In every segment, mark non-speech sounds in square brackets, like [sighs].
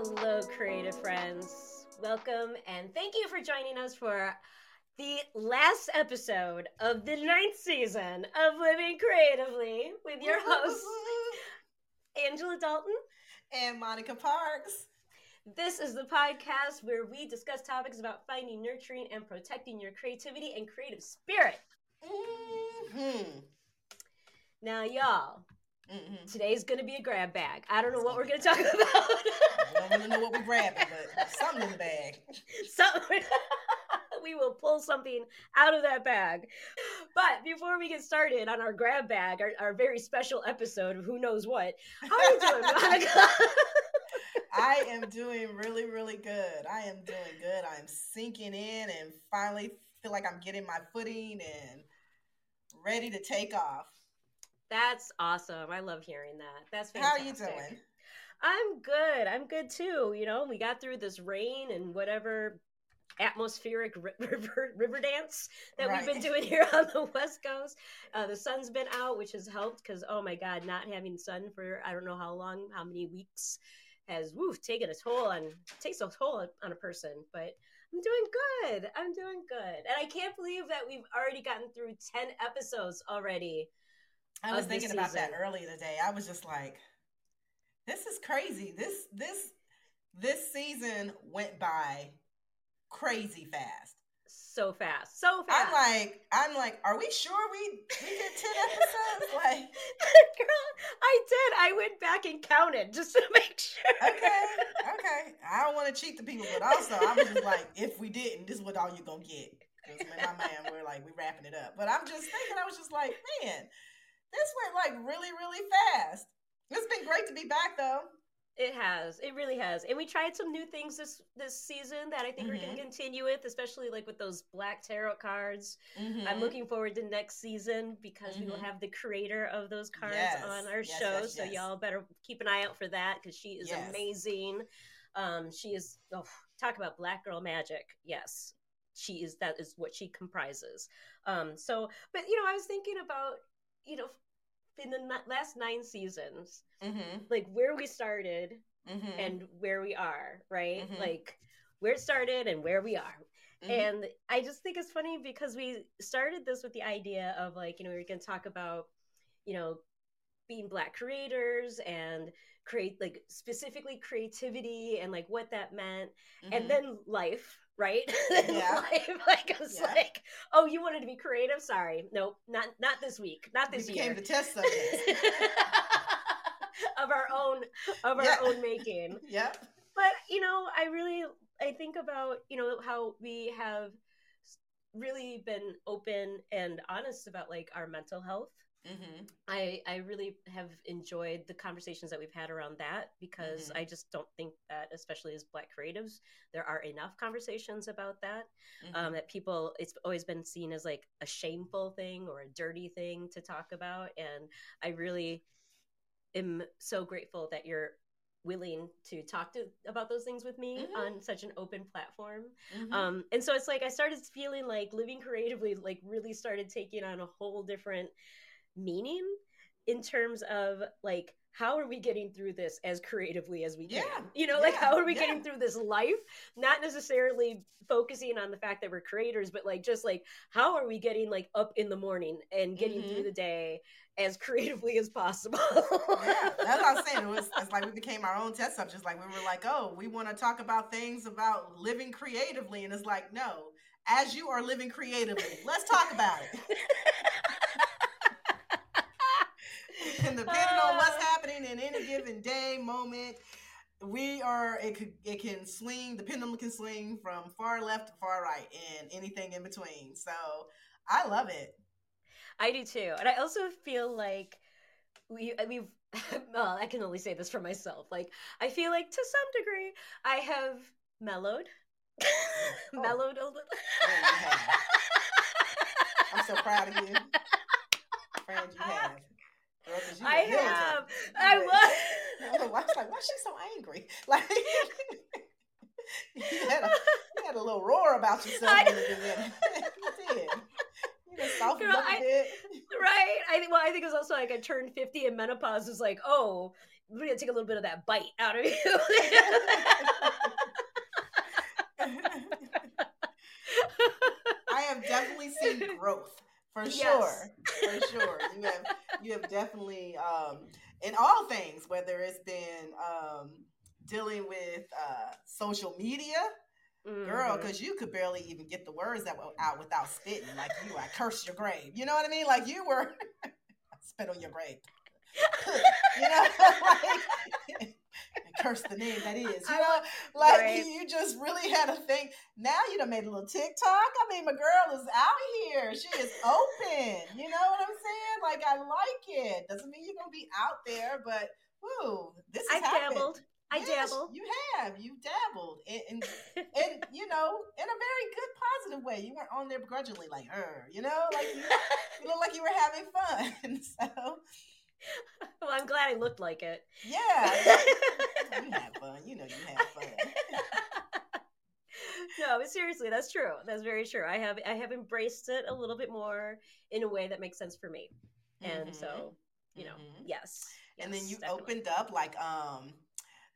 Hello, creative friends. Welcome and thank you for joining us for the last episode of the ninth season of Living Creatively with your hosts, Angela Dalton and Monica Parks. This is the podcast where we discuss topics about finding, nurturing, and protecting your creativity and creative spirit. Mm-hmm. Now, y'all, mm-hmm. today's going to be a grab bag. I don't know what we're going to talk about. I don't really know what we're grabbing, but something in the bag. [laughs] Something. [laughs] we will pull something out of that bag. But before we get started on our grab bag, our, our very special episode of Who Knows What, how are you doing, [laughs] Monica? I am doing really, really good. I am doing good. I'm sinking in and finally feel like I'm getting my footing and ready to take off. That's awesome. I love hearing that. That's fantastic. How are you doing? I'm good. I'm good too. You know, we got through this rain and whatever atmospheric [laughs] river river dance that right. we've been doing here [laughs] on the west coast uh, the sun's been out which has helped because oh my god not having sun for i don't know how long how many weeks has woof taken a toll on takes a toll on a person but i'm doing good i'm doing good and i can't believe that we've already gotten through 10 episodes already i was thinking about that earlier today i was just like this is crazy this this this season went by crazy fast so fast, so fast. I'm like, I'm like, are we sure we we did ten [laughs] episodes? like, girl, I did. I went back and counted just to [laughs] make sure. Okay, okay. I don't want to cheat the people, but also I was just like, if we didn't, this is what all you're gonna get. Because me and my man, we're like, we wrapping it up. But I'm just thinking, I was just like, man, this went like really, really fast. It's been great to be back though. It has. It really has. And we tried some new things this this season that I think mm-hmm. we're going to continue with, especially like with those black tarot cards. Mm-hmm. I'm looking forward to next season because mm-hmm. we will mm-hmm. have the creator of those cards yes. on our yes, show. Yes, so y'all better keep an eye out for that because she is amazing. Um, she is oh, talk about black girl magic. Yes, she is. That is what she comprises. Um, so, but you know, I was thinking about you know in the last nine seasons, mm-hmm. like where we started mm-hmm. and where we are, right? Mm-hmm. Like where it started and where we are. Mm-hmm. And I just think it's funny because we started this with the idea of like, you know, we are going to talk about, you know, being black creators and create like specifically creativity and like what that meant and mm-hmm. then life right? [laughs] [laughs] Yeah. [laughs] like, I was yeah. like, oh, you wanted to be creative? Sorry, nope, not not this week, not this we year. Became the test subject of our own of our yeah. own making. Yeah. But you know, I really I think about you know how we have really been open and honest about like our mental health Mm-hmm. I I really have enjoyed the conversations that we've had around that because mm-hmm. I just don't think that, especially as Black creatives, there are enough conversations about that. Um, mm-hmm. Um, that people, it's always been seen as like a shameful thing or a dirty thing to talk about, and I really am so grateful that you're willing to talk to about those things with me mm-hmm. on such an open platform mm-hmm. um, and so it's like i started feeling like living creatively like really started taking on a whole different meaning in terms of like how are we getting through this as creatively as we can? Yeah, you know yeah, like how are we yeah. getting through this life? Not necessarily focusing on the fact that we're creators but like just like how are we getting like up in the morning and getting mm-hmm. through the day as creatively as possible? Yeah. That's what i'm saying. It was it's like we became our own test subjects. Like we were like oh we want to talk about things about living creatively and it's like no. As you are living creatively let's talk about it [laughs] and depending on what's [laughs] happening in any given day, moment, we are it could it can swing the pendulum can swing from far left to far right and anything in between. So i love it. I do too and i also feel like we we've [laughs] well i can only say this for myself like i feel like to some degree i have mellowed. [laughs] Oh. mellowed a little. I'm so proud of you. Friend you have I have. I was. I was like, why is she so angry? [laughs] Like, [laughs] you, had a, you had a little roar about [laughs] yourself I, in the beginning. you did. You just softened Girl, I, right. I think. Well, I think it's also like I turned fifty and menopause was like, oh, we're gonna take a little bit of that bite out of you. I have definitely seen growth for yes. sure. For [laughs] sure, you have you have definitely um, in all things, whether it's been um, dealing with uh, social media. Mm-hmm. Girl, because you could barely even get the words that were out without spitting. Like you, I curse your grave. You know what I mean? Like you were [laughs] spit on your grave. [laughs] you know, like curse the name that is. You know, like right. you, you, just really had a thing. Now you done made a little TikTok. I mean, my girl is out here. She is open. You know what I'm saying? Like I like it. Doesn't mean you're gonna be out there, but whoo, this is I happened. dabbled. I yes, dabbled. You have. You dabbled. And, and, [laughs] and, you know, in a very good, positive way. You weren't on there begrudgingly like her, you know? Like you, you look like you were having fun. [laughs] So [laughs] well, I'm glad I looked like it. Yeah. [laughs] you had fun. You know you had fun. [laughs] no, but seriously, that's true. That's very true. I have I have embraced it a little bit more in a way that makes sense for me. And mm-hmm. so, you know, mm-hmm. yes, yes. And then you definitely. opened up like um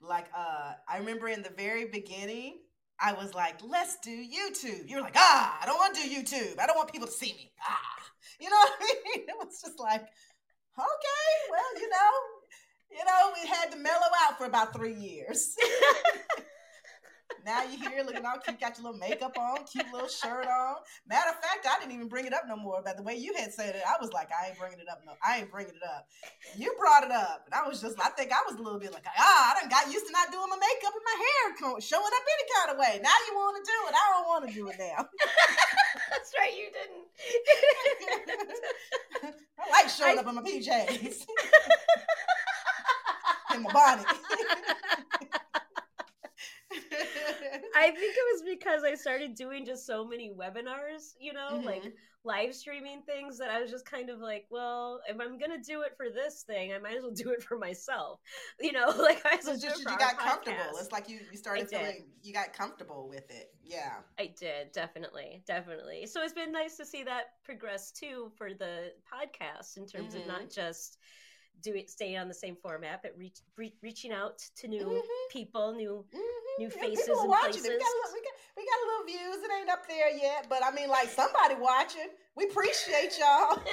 like uh I remember in the very beginning I was like, let's do YouTube. You're like, ah, I don't want to do YouTube. I don't want people to see me. Ah. You know what I mean? It was just like, okay, well, you know, you know, we had to mellow out for about three years. [laughs] now you're here looking all cute, got your little makeup on, cute little shirt on. Matter of fact, I didn't even bring it up no more. But the way you had said it, I was like, I ain't bringing it up. No, I ain't bringing it up. You brought it up, and I was just, I think I was a little bit like, ah, I done got used to not doing my makeup and my hair showing up any kind of way. Now you want to do it. I don't want to do it now. [laughs] That's right, you didn't. [laughs] I like showing I... up in my PJs. [laughs] in my body. I think it was because I started doing just so many webinars, you know, mm-hmm. like live streaming things that I was just kind of like, well, if I'm gonna do it for this thing, I might as well do it for myself. [laughs] You know, like I was just you got podcast. comfortable. It's like you you started feeling you got comfortable with it. Yeah. I did, definitely. Definitely. So it's been nice to see that progress too for the podcast in terms mm-hmm. of not just doing staying on the same format, but reach, re- reaching out to new mm-hmm. people, new mm-hmm. new faces yeah, and places. We got, little, we, got, we got a little views. It ain't up there yet, but I mean, like somebody watching. We appreciate y'all. [laughs]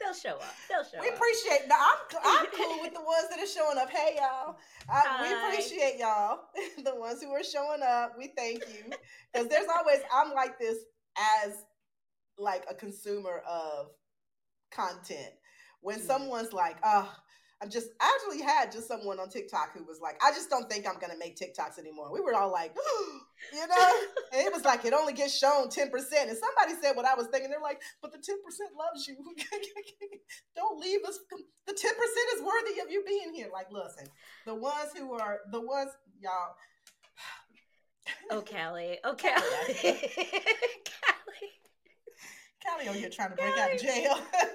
They'll show up. They'll show we up. appreciate. Now I'm I'm [laughs] cool with the ones that are showing up. Hey y'all, I, we appreciate y'all. [laughs] the ones who are showing up, we thank you because there's always I'm like this as like a consumer of content. When mm. someone's like, oh, I'm just I actually had just someone on TikTok who was like, I just don't think I'm gonna make TikToks anymore. We were all like, [gasps] you know, and it was like it only gets shown 10%. And somebody said what I was thinking. They're like, but the 10% loves you. [laughs] don't leave us. The 10% is worthy of you being here. Like, listen, the ones who are the ones, y'all. [sighs] Oh, Callie. Oh, Callie. [laughs] Callie over here trying to break Callie. out of jail. [laughs]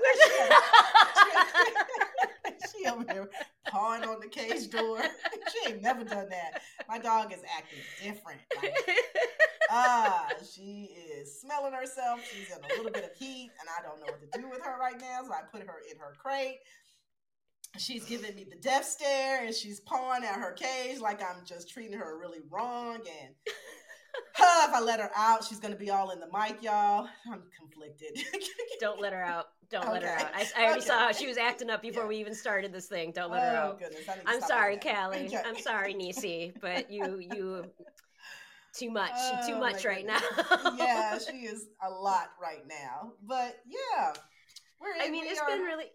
[laughs] she, over here pawing on the cage door. [laughs] she ain't never done that. My dog is acting different. Like, ah, she is smelling herself. She's in a little bit of heat, and I don't know what to do with her right now. So I put her in her crate. She's giving me the death stare, and she's pawing at her cage like I'm just treating her really wrong. And if I let her out, she's gonna be all in the mic, y'all. I'm conflicted. [laughs] Don't let her out. Don't okay. let her out. I, I already okay. saw how she was acting up before yeah. we even started this thing. Don't let oh, her out. Goodness, I'm sorry, Callie. Okay. I'm sorry, Nisi, but you you too much. Oh, too much right now. yeah, [laughs] she is a lot right now. But yeah, we're. I mean, we it's are... been really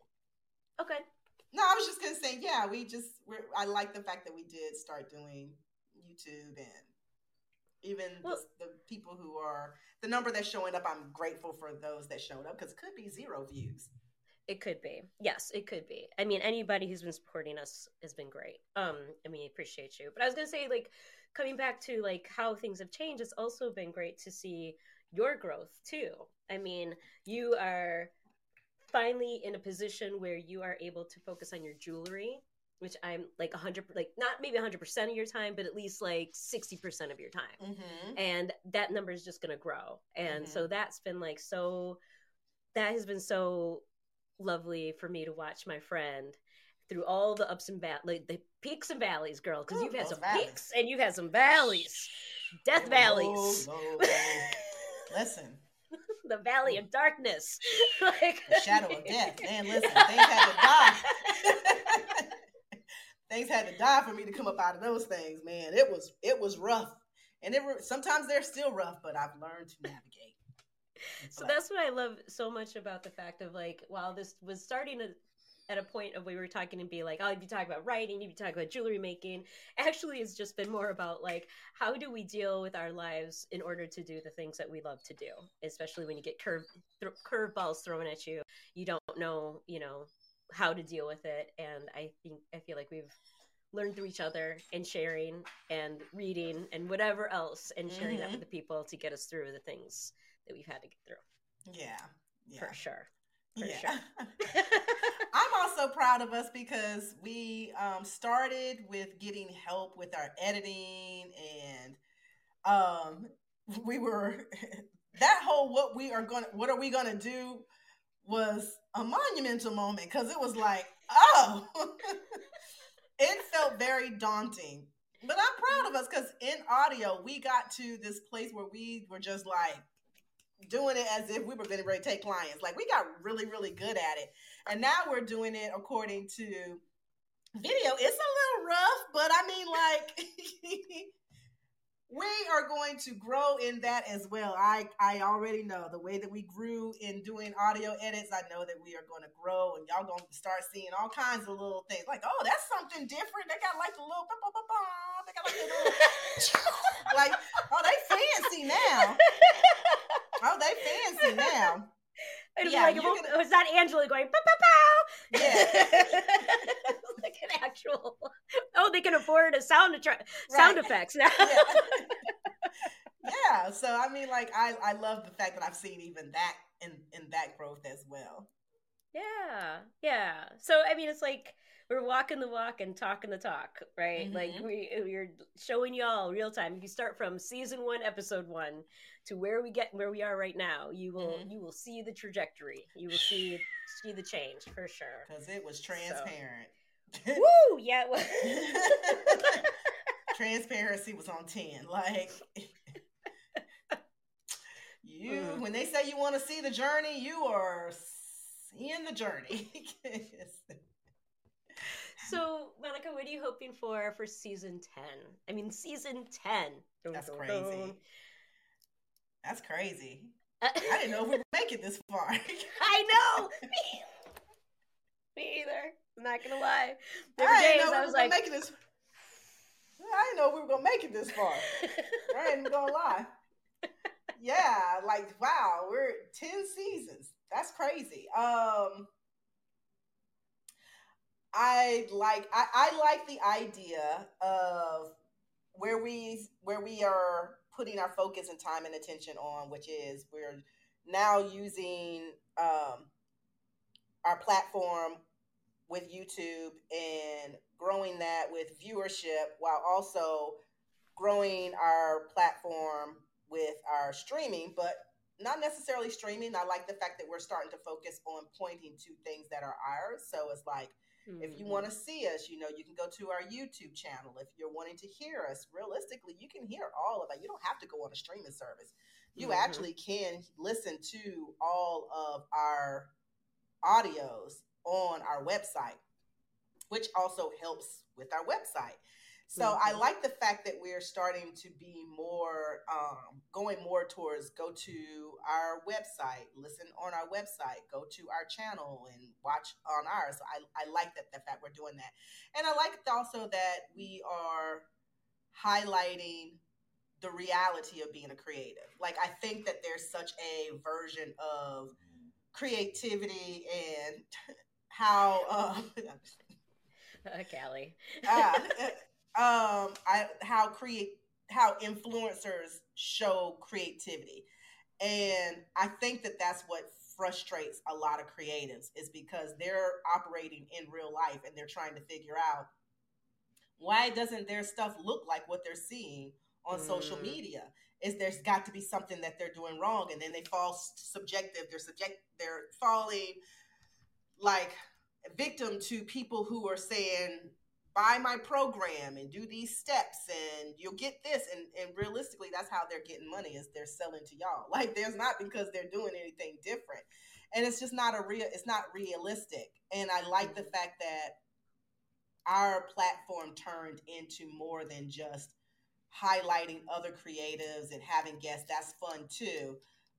okay. No, I was just gonna say, yeah, we just. We're, I like the fact that we did start doing YouTube and even well, the, the, people who are the number that's showing up i'm grateful for those that showed up because it could be zero views. It could be. Yes it could be. I mean anybody who's been supporting us has been great. Um i mean appreciate you. But i was gonna say like coming back to like how things have changed it's also been great to see your growth too. I mean you are finally in a position where you are able to focus on your jewelry which I'm like 100 like not maybe 100% of your time but at least like 60% of your time. Mm-hmm. And that number is just going to grow. And mm-hmm. so that's been like so that has been so lovely for me to watch my friend through all the ups and valleys, like the peaks and valleys, girl, because you've had some valleys. peaks and you've had some valleys, death oh, valleys. [laughs] Listen, the valley of darkness, [laughs] like the shadow of death. Man, listen, things had to die. [laughs] things had to die for me to come up out of those things. Man, it was it was rough, and it sometimes they're still rough, but I've learned to navigate. [laughs] So that's what I love so much about the fact of like, while this was starting to at a point of we were talking and be like, oh, you talk about writing, you talk about jewelry making. [laughs] Actually, it's just been more about like, how do we deal with our lives in order to do the things that we love to do, especially when you get curve th- curveballs thrown at you. You don't know, you know, how to deal with it. And I think I feel like we've learned through each other and sharing and reading and whatever else and sharing mm-hmm. that with the people to get us through the things that we've had to get through. Yeah. yeah. For sure. For yeah. sure. [laughs] I'm also proud of us because we um, started with getting help with our editing and um, we were [laughs] that whole what we are going to what are we going to do was a monumental moment because it was like oh [laughs] it felt very daunting but i'm proud of us because in audio we got to this place where we were just like doing it as if we were getting ready to take clients. Like we got really, really good at it. And now we're doing it according to video. It's a little rough, but I mean, like, [laughs] we are going to grow in that as well. I, I already know the way that we grew in doing audio edits. I know that we are going to grow and y'all going to start seeing all kinds of little things like, oh, that's something different. They got like a little, they got like a little, [laughs] like, oh, they fancy now. Oh, they fancy now. It'll yeah, like, gonna... was oh, that Angela going, pow, pow, pow? Yeah. [laughs] like an actual, [laughs] oh, they can afford a sound, attra- right. sound effects now. yeah. [laughs] yeah. So, I mean, like, I, I love the fact that I've seen even that in, in that growth as well. Yeah. Yeah. So, I mean, it's like, we're walking the walk and talking the talk, right? Mm-hmm. Like we we're showing y'all real time. If you start from season one, episode one, to where we get where we are right now, you will mm-hmm. you will see the trajectory. You will see see the change for sure. Because it was transparent. So. Woo! Yeah. [laughs] Transparency was on ten. Like you, mm. when they say you want to see the journey, you are seeing the journey. [laughs] So, Monica, what are you hoping for for season 10? I mean, season 10. That's crazy. That's crazy. Uh, I didn't know we would make it this far. I know. Me, me either. I'm not gonna lie. There were I days I was like, making this. I didn't know we were gonna make it this far. [laughs] I ain't gonna lie. Yeah, like wow, we're ten seasons. That's crazy. Um, I like I, I like the idea of where we where we are putting our focus and time and attention on, which is we're now using um, our platform with YouTube and growing that with viewership while also growing our platform with our streaming, but not necessarily streaming. I like the fact that we're starting to focus on pointing to things that are ours. So it's like Mm-hmm. If you want to see us, you know, you can go to our YouTube channel. If you're wanting to hear us, realistically, you can hear all of it. You don't have to go on a streaming service. You mm-hmm. actually can listen to all of our audios on our website, which also helps with our website. So mm-hmm. I like the fact that we're starting to be more um, going more towards go to our website, listen on our website, go to our channel and watch on ours. So I, I like that the fact we're doing that. And I like also that we are highlighting the reality of being a creative. Like I think that there's such a version of creativity and how um [laughs] uh, Callie. [laughs] uh, um I how create how influencers show creativity. And I think that that's what frustrates a lot of creatives is because they're operating in real life and they're trying to figure out why doesn't their stuff look like what they're seeing on mm. social media is there's got to be something that they're doing wrong and then they fall subjective they're subject they're falling like victim to people who are saying buy my program and do these steps and you'll get this. And, and realistically that's how they're getting money is they're selling to y'all. [laughs] Like there's not because they're doing anything different. And it's just not a real it's not realistic. And i like the fact that our platform turned into more than just highlighting other creatives and having guests. That's fun too.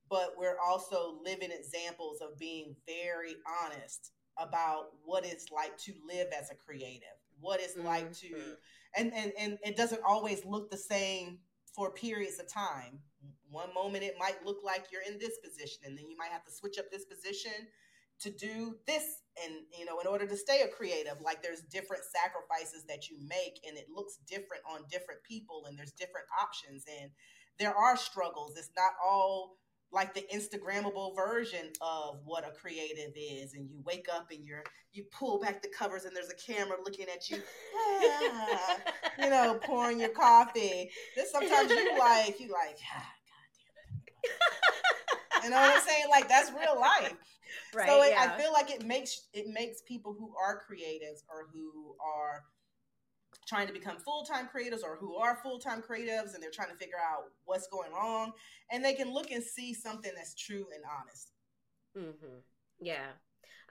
But we're also living examples of being very honest about what it's like to live as a creative what it's mm-hmm. like to and, and and it doesn't always look the same for periods of time. One moment it might look like you're in this position and then you might have to switch up this position to do this and you know in order to stay a creative. Like there's different sacrifices that you make and it looks different on different people and there's different options and there are struggles. It's not all like the instagrammable version of what a creative is and you wake up and you're you pull back the covers and there's a camera looking at you ah, [laughs] you know pouring your coffee. Then sometimes you like you like ah, god damn it you know what i'm saying? Like that's real life. Right so it, yeah. i feel like it makes it makes people who are creatives or who are trying to become full-time creatives or who are full-time creatives and they're trying to figure out what's going wrong and they can look and see something that's true and honest. Mm-hmm. yeah.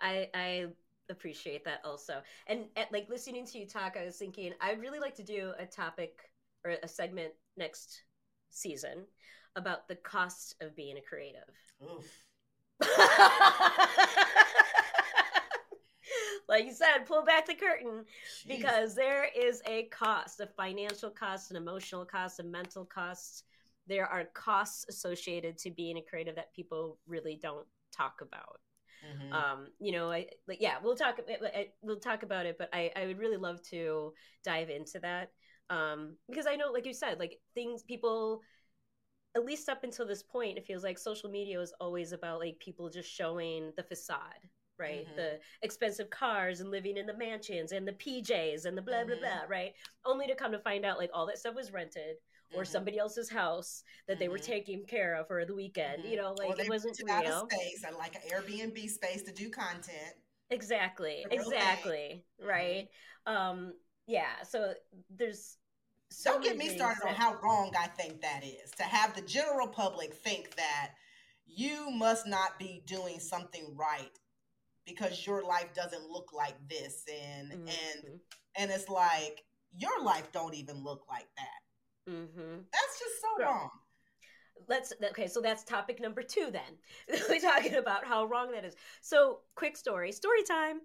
I i appreciate that also. And at, like listening to you talk i was thinking i'd really like to do a topic or a segment next season about the cost of being a creative [laughs] [laughs] like you said, pull back the curtain Jeez. because there is a cost, a financial cost, an emotional cost, a mental cost. There are costs associated to being a creative that people really don't talk about. Mm-hmm. Um, you know, I like yeah, we'll talk we'll talk about it, but I I would really love to dive into that um, because I know, like you said, like things people at least up until this point, it feels like social media is always about like people just showing the facade right? Mm-hmm. The expensive cars and living in the mansions and the PJs and the blah blah mm-hmm. blah, right? Only to come to find out like all that stuff was rented or mm-hmm. somebody else's house that they were mm-hmm. taking care of for the weekend. You know, like it wasn't real. space and like an Airbnb space to do content. Exactly. Exactly. Mm-hmm. Right. Um yeah, so there's so Don't get me started that... on how wrong I think that is. To have the general public think that you must not be doing something right because your life doesn't look like this and mm-hmm. and and it's like your life don't even look like that mm-hmm. that's just so wrong let's okay so that's topic number two then [laughs] we're talking about how wrong that is so quick story story time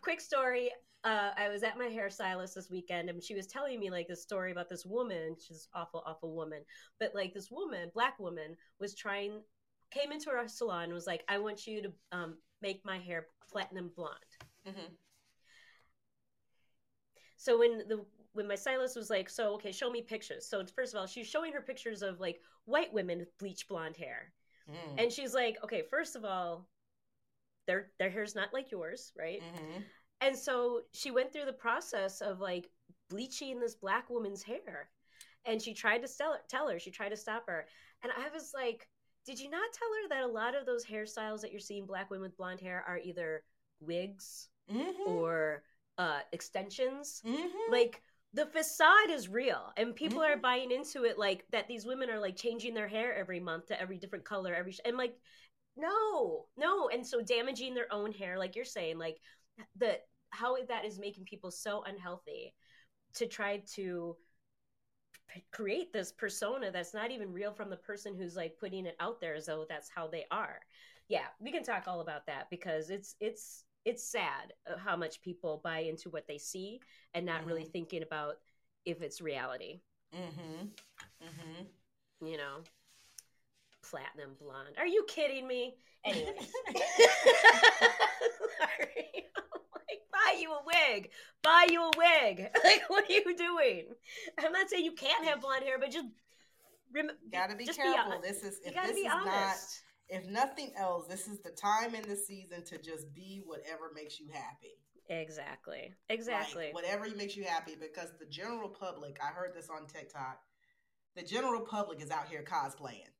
quick story uh, I was at my hairstylist this weekend and she was telling me like this story about this woman. She's awful, awful woman. But like this woman, black woman, was trying, came into our salon and was like, I want you to um, make my hair platinum blonde. Mm-hmm. So when the when my stylist was like, "So okay, show me pictures." So first of all, she's showing her pictures of like white women with bleach blonde hair, mm. and she's like, "Okay, first of all, their their hair's not like yours, right?" Mm-hmm. And so she went through the process of like bleaching this black woman's hair, and she tried to tell her, tell her, she tried to stop her, and I was like, did you not tell her that a lot of those hairstyles that you're seeing black women with blonde hair are either wigs mm-hmm. or uh, extensions? Mm-hmm. Like the facade is real and people mm-hmm. are buying into it like that these women are like changing their hair every month to every different color every sh- and like no no and so damaging their own hair like you're saying like the how that is making people so unhealthy to try to create this persona that's not even real from the person who's like putting it out there as though that's how they are yeah we can talk all about that because it's it's it's sad uh, how much people buy into what they see and not mm-hmm. really thinking about if it's reality mm-hmm. Mm-hmm. you know platinum blonde are you kidding me [laughs] [laughs] anyway sorry [laughs] buy you a wig. Buy you a wig. [laughs] Like, what are you doing? I'm not saying you can't have blonde hair, but just rem- gotta be careful. Be this is if this is honest. not if nothing else, this is the time in the season to just be whatever makes you happy. Exactly. Exactly. Like, whatever makes you happy because the general public, I heard this on TikTok, the general public is out here cosplaying.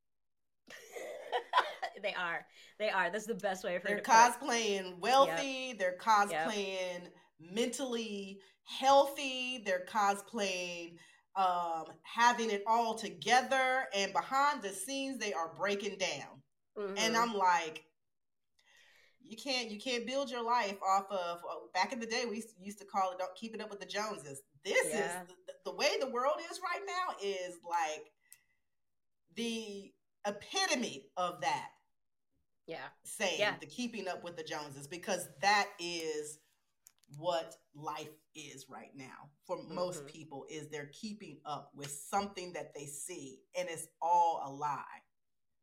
[laughs] [laughs] they are. They are. That's the best way for They're cosplaying wealthy, yep. they're cosplaying yep. mentally healthy, they're cosplaying um having it all together and behind the scenes they are breaking down. Mm-hmm. And I'm like you can't you can't build your life off of uh, back in the day we used to call it don't keep it up with the joneses this yeah. is the, the way the world is right now is like the epitome of that yeah saying yeah. the keeping up with the joneses because that is what life is right now for mm-hmm. most people is they're keeping up with something that they see and it's all a lie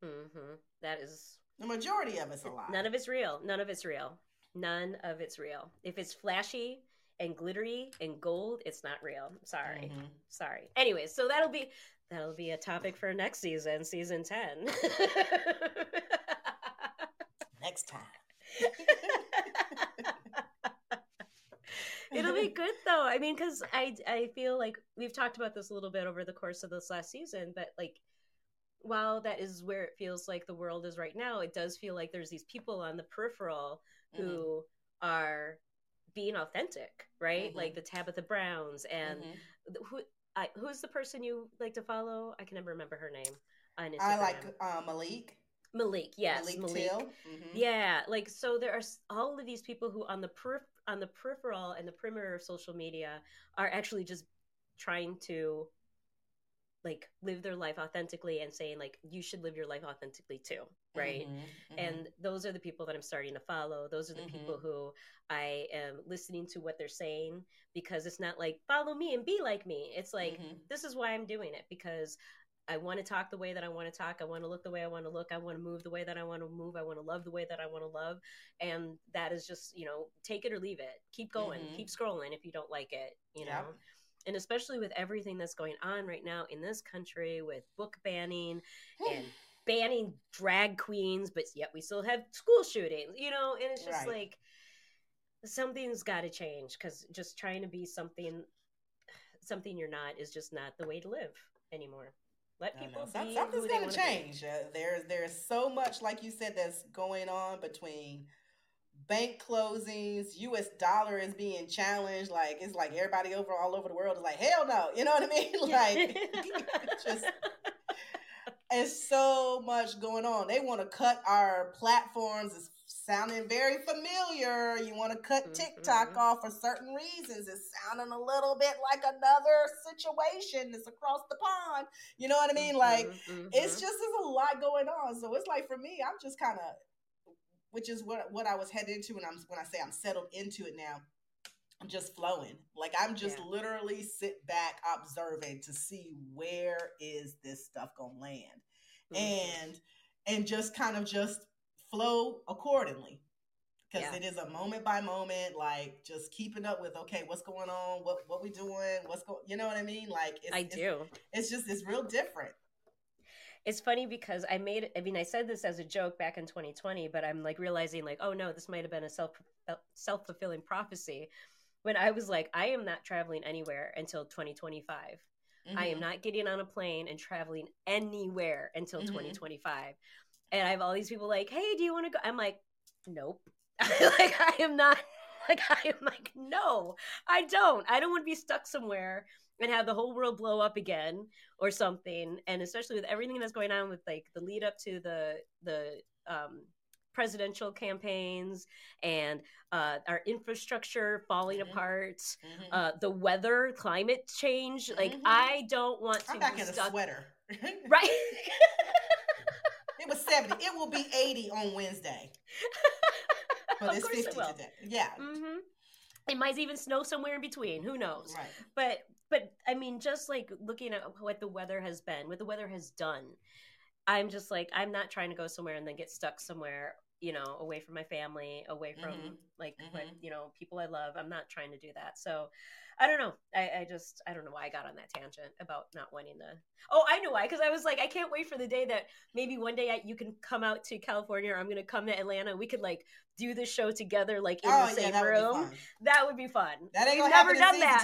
mm-hmm. that is the majority of it's a lie. None of it's real. None of it's real. None of it's real. If it's flashy and glittery and gold, it's not real. Sorry. Mm-hmm. Sorry. Anyway, so that'll be that'll be a topic for next season, season 10. next time. [laughs] It'll be good though. I mean, because I I feel like we've talked about this a little bit over the course of this last season, but like while that is where it feels like the world is right now, it does feel like there's these people on the peripheral who mm-hmm. are being authentic, right? Mm-hmm. Like the Tabitha Browns and mm-hmm. who I, who's the person you like to follow? I can never remember her name on Instagram. I like uh, Malik. Malik, yes, Malik. Malik. Mm-hmm. Yeah, like so there are all of these people who on the per on the peripheral and the perimeter of social media are actually just trying to like live their life authentically and saying like you should live your life authentically too right mm-hmm, mm-hmm. and those are the people that i'm starting to follow those are the mm-hmm. people who i am listening to what they're saying because it's not like follow me and be like me it's like mm-hmm. this is why i'm doing it because I want to talk the way that I want to talk. I want to look the way I want to look. I want to move the way that I want to move. I want to love the way that I want to love. And that is just, you know, take it or leave it. Keep going. Mm-hmm. Keep scrolling if you don't like it, you know and especially with everything that's going on right now in this country with book banning and [sighs] banning drag queens, but yet we still have school shootings, you know, and it's just right. like something's got to change because just trying to be something something you're not is just not the way to live anymore. Let people no, be something's going to change. Uh, there's there's so much, like you said, that's going on between bank closings, U.S. dollar is being challenged. Like it's like everybody over all over the world is like, hell no, [laughs] you know what I mean? [laughs] Like [laughs] just it's so much going on. They want to cut our platforms. It's sounding very familiar. You want to cut mm-hmm. TikTok mm-hmm. off for certain reasons. It's sounding a little bit like another situation that's across the pond. You know what I mean? Like mm-hmm. it's just there's a lot going on. So it's like for me, I'm just kind of which is what what I was headed into when I'm when I say I'm settled into it now. I'm just flowing. Like I'm just yeah. literally sit back observing to see where is this stuff going to land. Mm-hmm. And and just kind of just flow accordingly. Because yeah. it is a moment by moment, like just keeping up with okay, what's going on, what what we doing, what's going, you know what I mean? Like it's, I do. It's, it's just it's real different it's funny because I made I mean I said this as a joke back in 2020, but I'm like realizing like oh no, this might have been a self uh, self fulfilling prophecy when I was like I am not traveling anywhere until 2025. Mm-hmm. I am mm-hmm. not getting on a plane and traveling anywhere until mm-hmm. 2025. And I have all these people like, "Hey, do you want to go?" I'm like, "Nope." [laughs] like I am not [laughs] like I am like, "No, I don't. I don't want to be stuck somewhere and have the whole world blow up again or something and especially with everything that's going on with like the lead up to the the um, presidential campaigns and uh, our infrastructure falling mm-hmm. apart mm-hmm. Uh, the weather climate change mm-hmm. like i don't want to I'm back in stuck... a sweater [laughs] right [laughs] it was 70 it will be 80 on wednesday but [laughs] it's 50 it today yeah mm-hmm. it might even snow somewhere in between who knows right. but but I mean, just like looking at what the weather has been, what the weather has done, I'm just like, I'm not trying to go somewhere and then get stuck somewhere you know, away from my family, away from mm-hmm. like mm-hmm. my, you know, people I love. I'm not trying to do that. So I don't know. I, I, just I don't know why I got on that tangent about not wanting to. Oh, I know why. Because I was like, I can't wait for the day that maybe one day I, you can come out to California, or I'm gonna come to Atlanta. We could like do the show together, like in oh, the same yeah, room. Would that would be fun. That ain't We've never done that.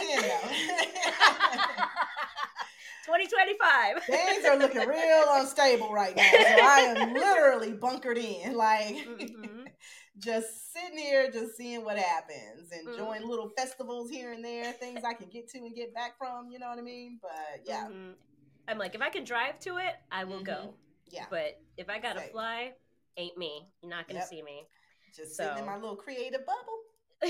2025. [laughs] [laughs] Things are looking real unstable right now. So I am literally bunkered in, like. Mm-hmm just sitting here, just seeing what happens, enjoying mm-hmm. little festivals here and there, things I can get to and get back from. You know what I mean? But yeah, mm-hmm. I'm like, if I can drive to it, I will mm-hmm. go. Yeah, but if I gotta Same. fly, ain't me. You're not gonna yep. see me. Just so. sitting in my little creative bubble. [laughs]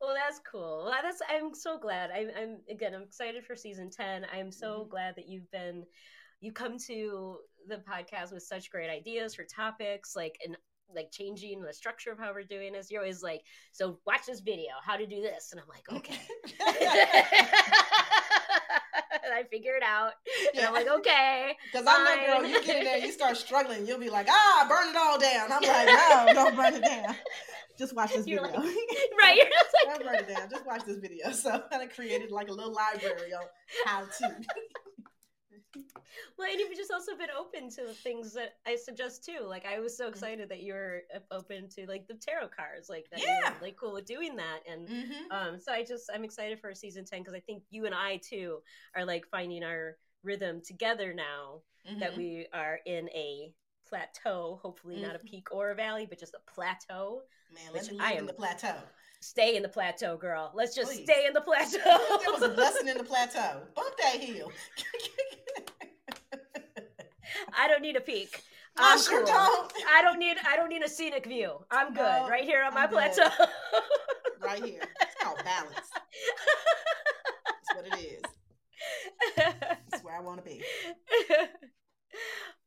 well that's cool well, that's i'm so glad I'm, I'm again i'm excited for season 10 i'm so mm-hmm. glad that you've been you come to the podcast with such great ideas for topics, like and like changing the structure of how we're doing this. You're always like, so watch this video, how to do this, and I'm like, okay. [laughs] and I figure it out. And I'm like, okay. Because I know, girl, you get in there, you start [laughs] struggling, you'll be like, ah, burn it all down. I'm like, no, [laughs] don't burn it down. Just watch this video. Like, right. You're just like, don't burn it down. Just watch this video. So I kind of created like a little library on how to [laughs] well, and you've just also been open to the things that I suggest too. Like I was so mm-hmm. excited that you were open to like the tarot cards, like that yeah. like cool with doing that. And mm-hmm. um, so I just I'm excited for season ten because I think you and I too are like finding our rhythm together now mm-hmm. that we are in a plateau. Hopefully not a mm-hmm. peak or a valley, but just a plateau. Man, let me live I am, in the plateau stay in the plateau, girl. Let's just Please. stay in the plateau. [laughs] there was a blessing [laughs] in the plateau. Bump that hill. [laughs] I don't need a peak. I'm I sure cool. don't. I don't need. I don't need a scenic view. I'm good no, right here on my I'm plateau. right here. It's called balance. That's what it is. That's where I want to be.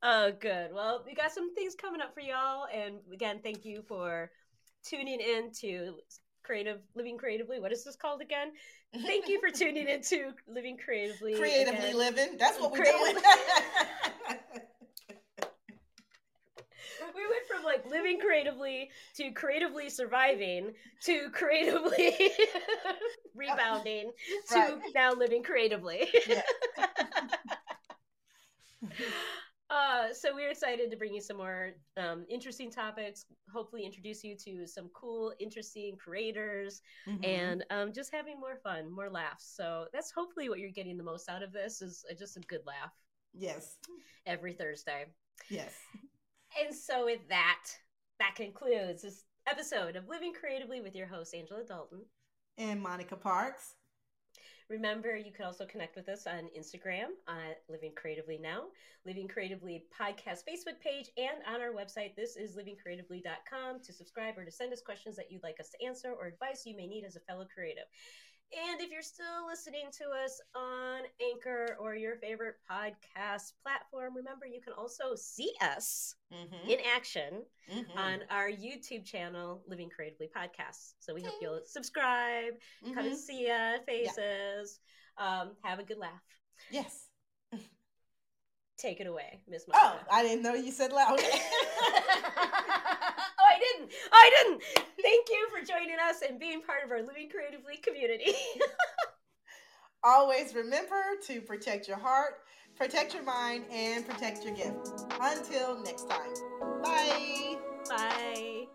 Oh, good. Well, we got some things coming up for y'all, and again, thank you for tuning in to creative living creatively what is this called again [laughs] thank you for tuning into living creatively creatively again. living that's what we're doing [laughs] [laughs] we went from like living creatively to creatively surviving to creatively rebounding right. to now living creatively yeah. Uh, so we're excited to bring you some more um, interesting topics. Hopefully, introduce you to some cool, interesting creators, mm-hmm. and um, just having more fun, more laughs. So that's hopefully what you're getting the most out of this is uh, just a good laugh. Yes. Every Thursday. Yes. And so with that, that concludes this episode of Living Creatively with your host Angela Dalton and Monica Parks. Remember, you can also connect with us on Instagram at Living Creatively Now, Living Creatively podcast Facebook page, and on our website. This is livingcreatively.com to subscribe or to send us questions that you'd like us to answer or advice you may need as a fellow creative. And if you're still listening to us on Anchor or your favorite podcast platform, remember you can also see us mm-hmm. in action mm-hmm. on our YouTube channel, Living Creatively Podcasts. So we hope you'll subscribe, mm-hmm. come and mm-hmm. see our faces, yeah. um, have a good laugh. Yes. Take it away, Miss Oh, I didn't know you said loud. [laughs] [laughs] I didn't. I didn't. Thank you for joining us and being part of our Living Creatively community. [laughs] Always remember to protect your heart, protect your mind, and protect your gift. Until next time. Bye. Bye.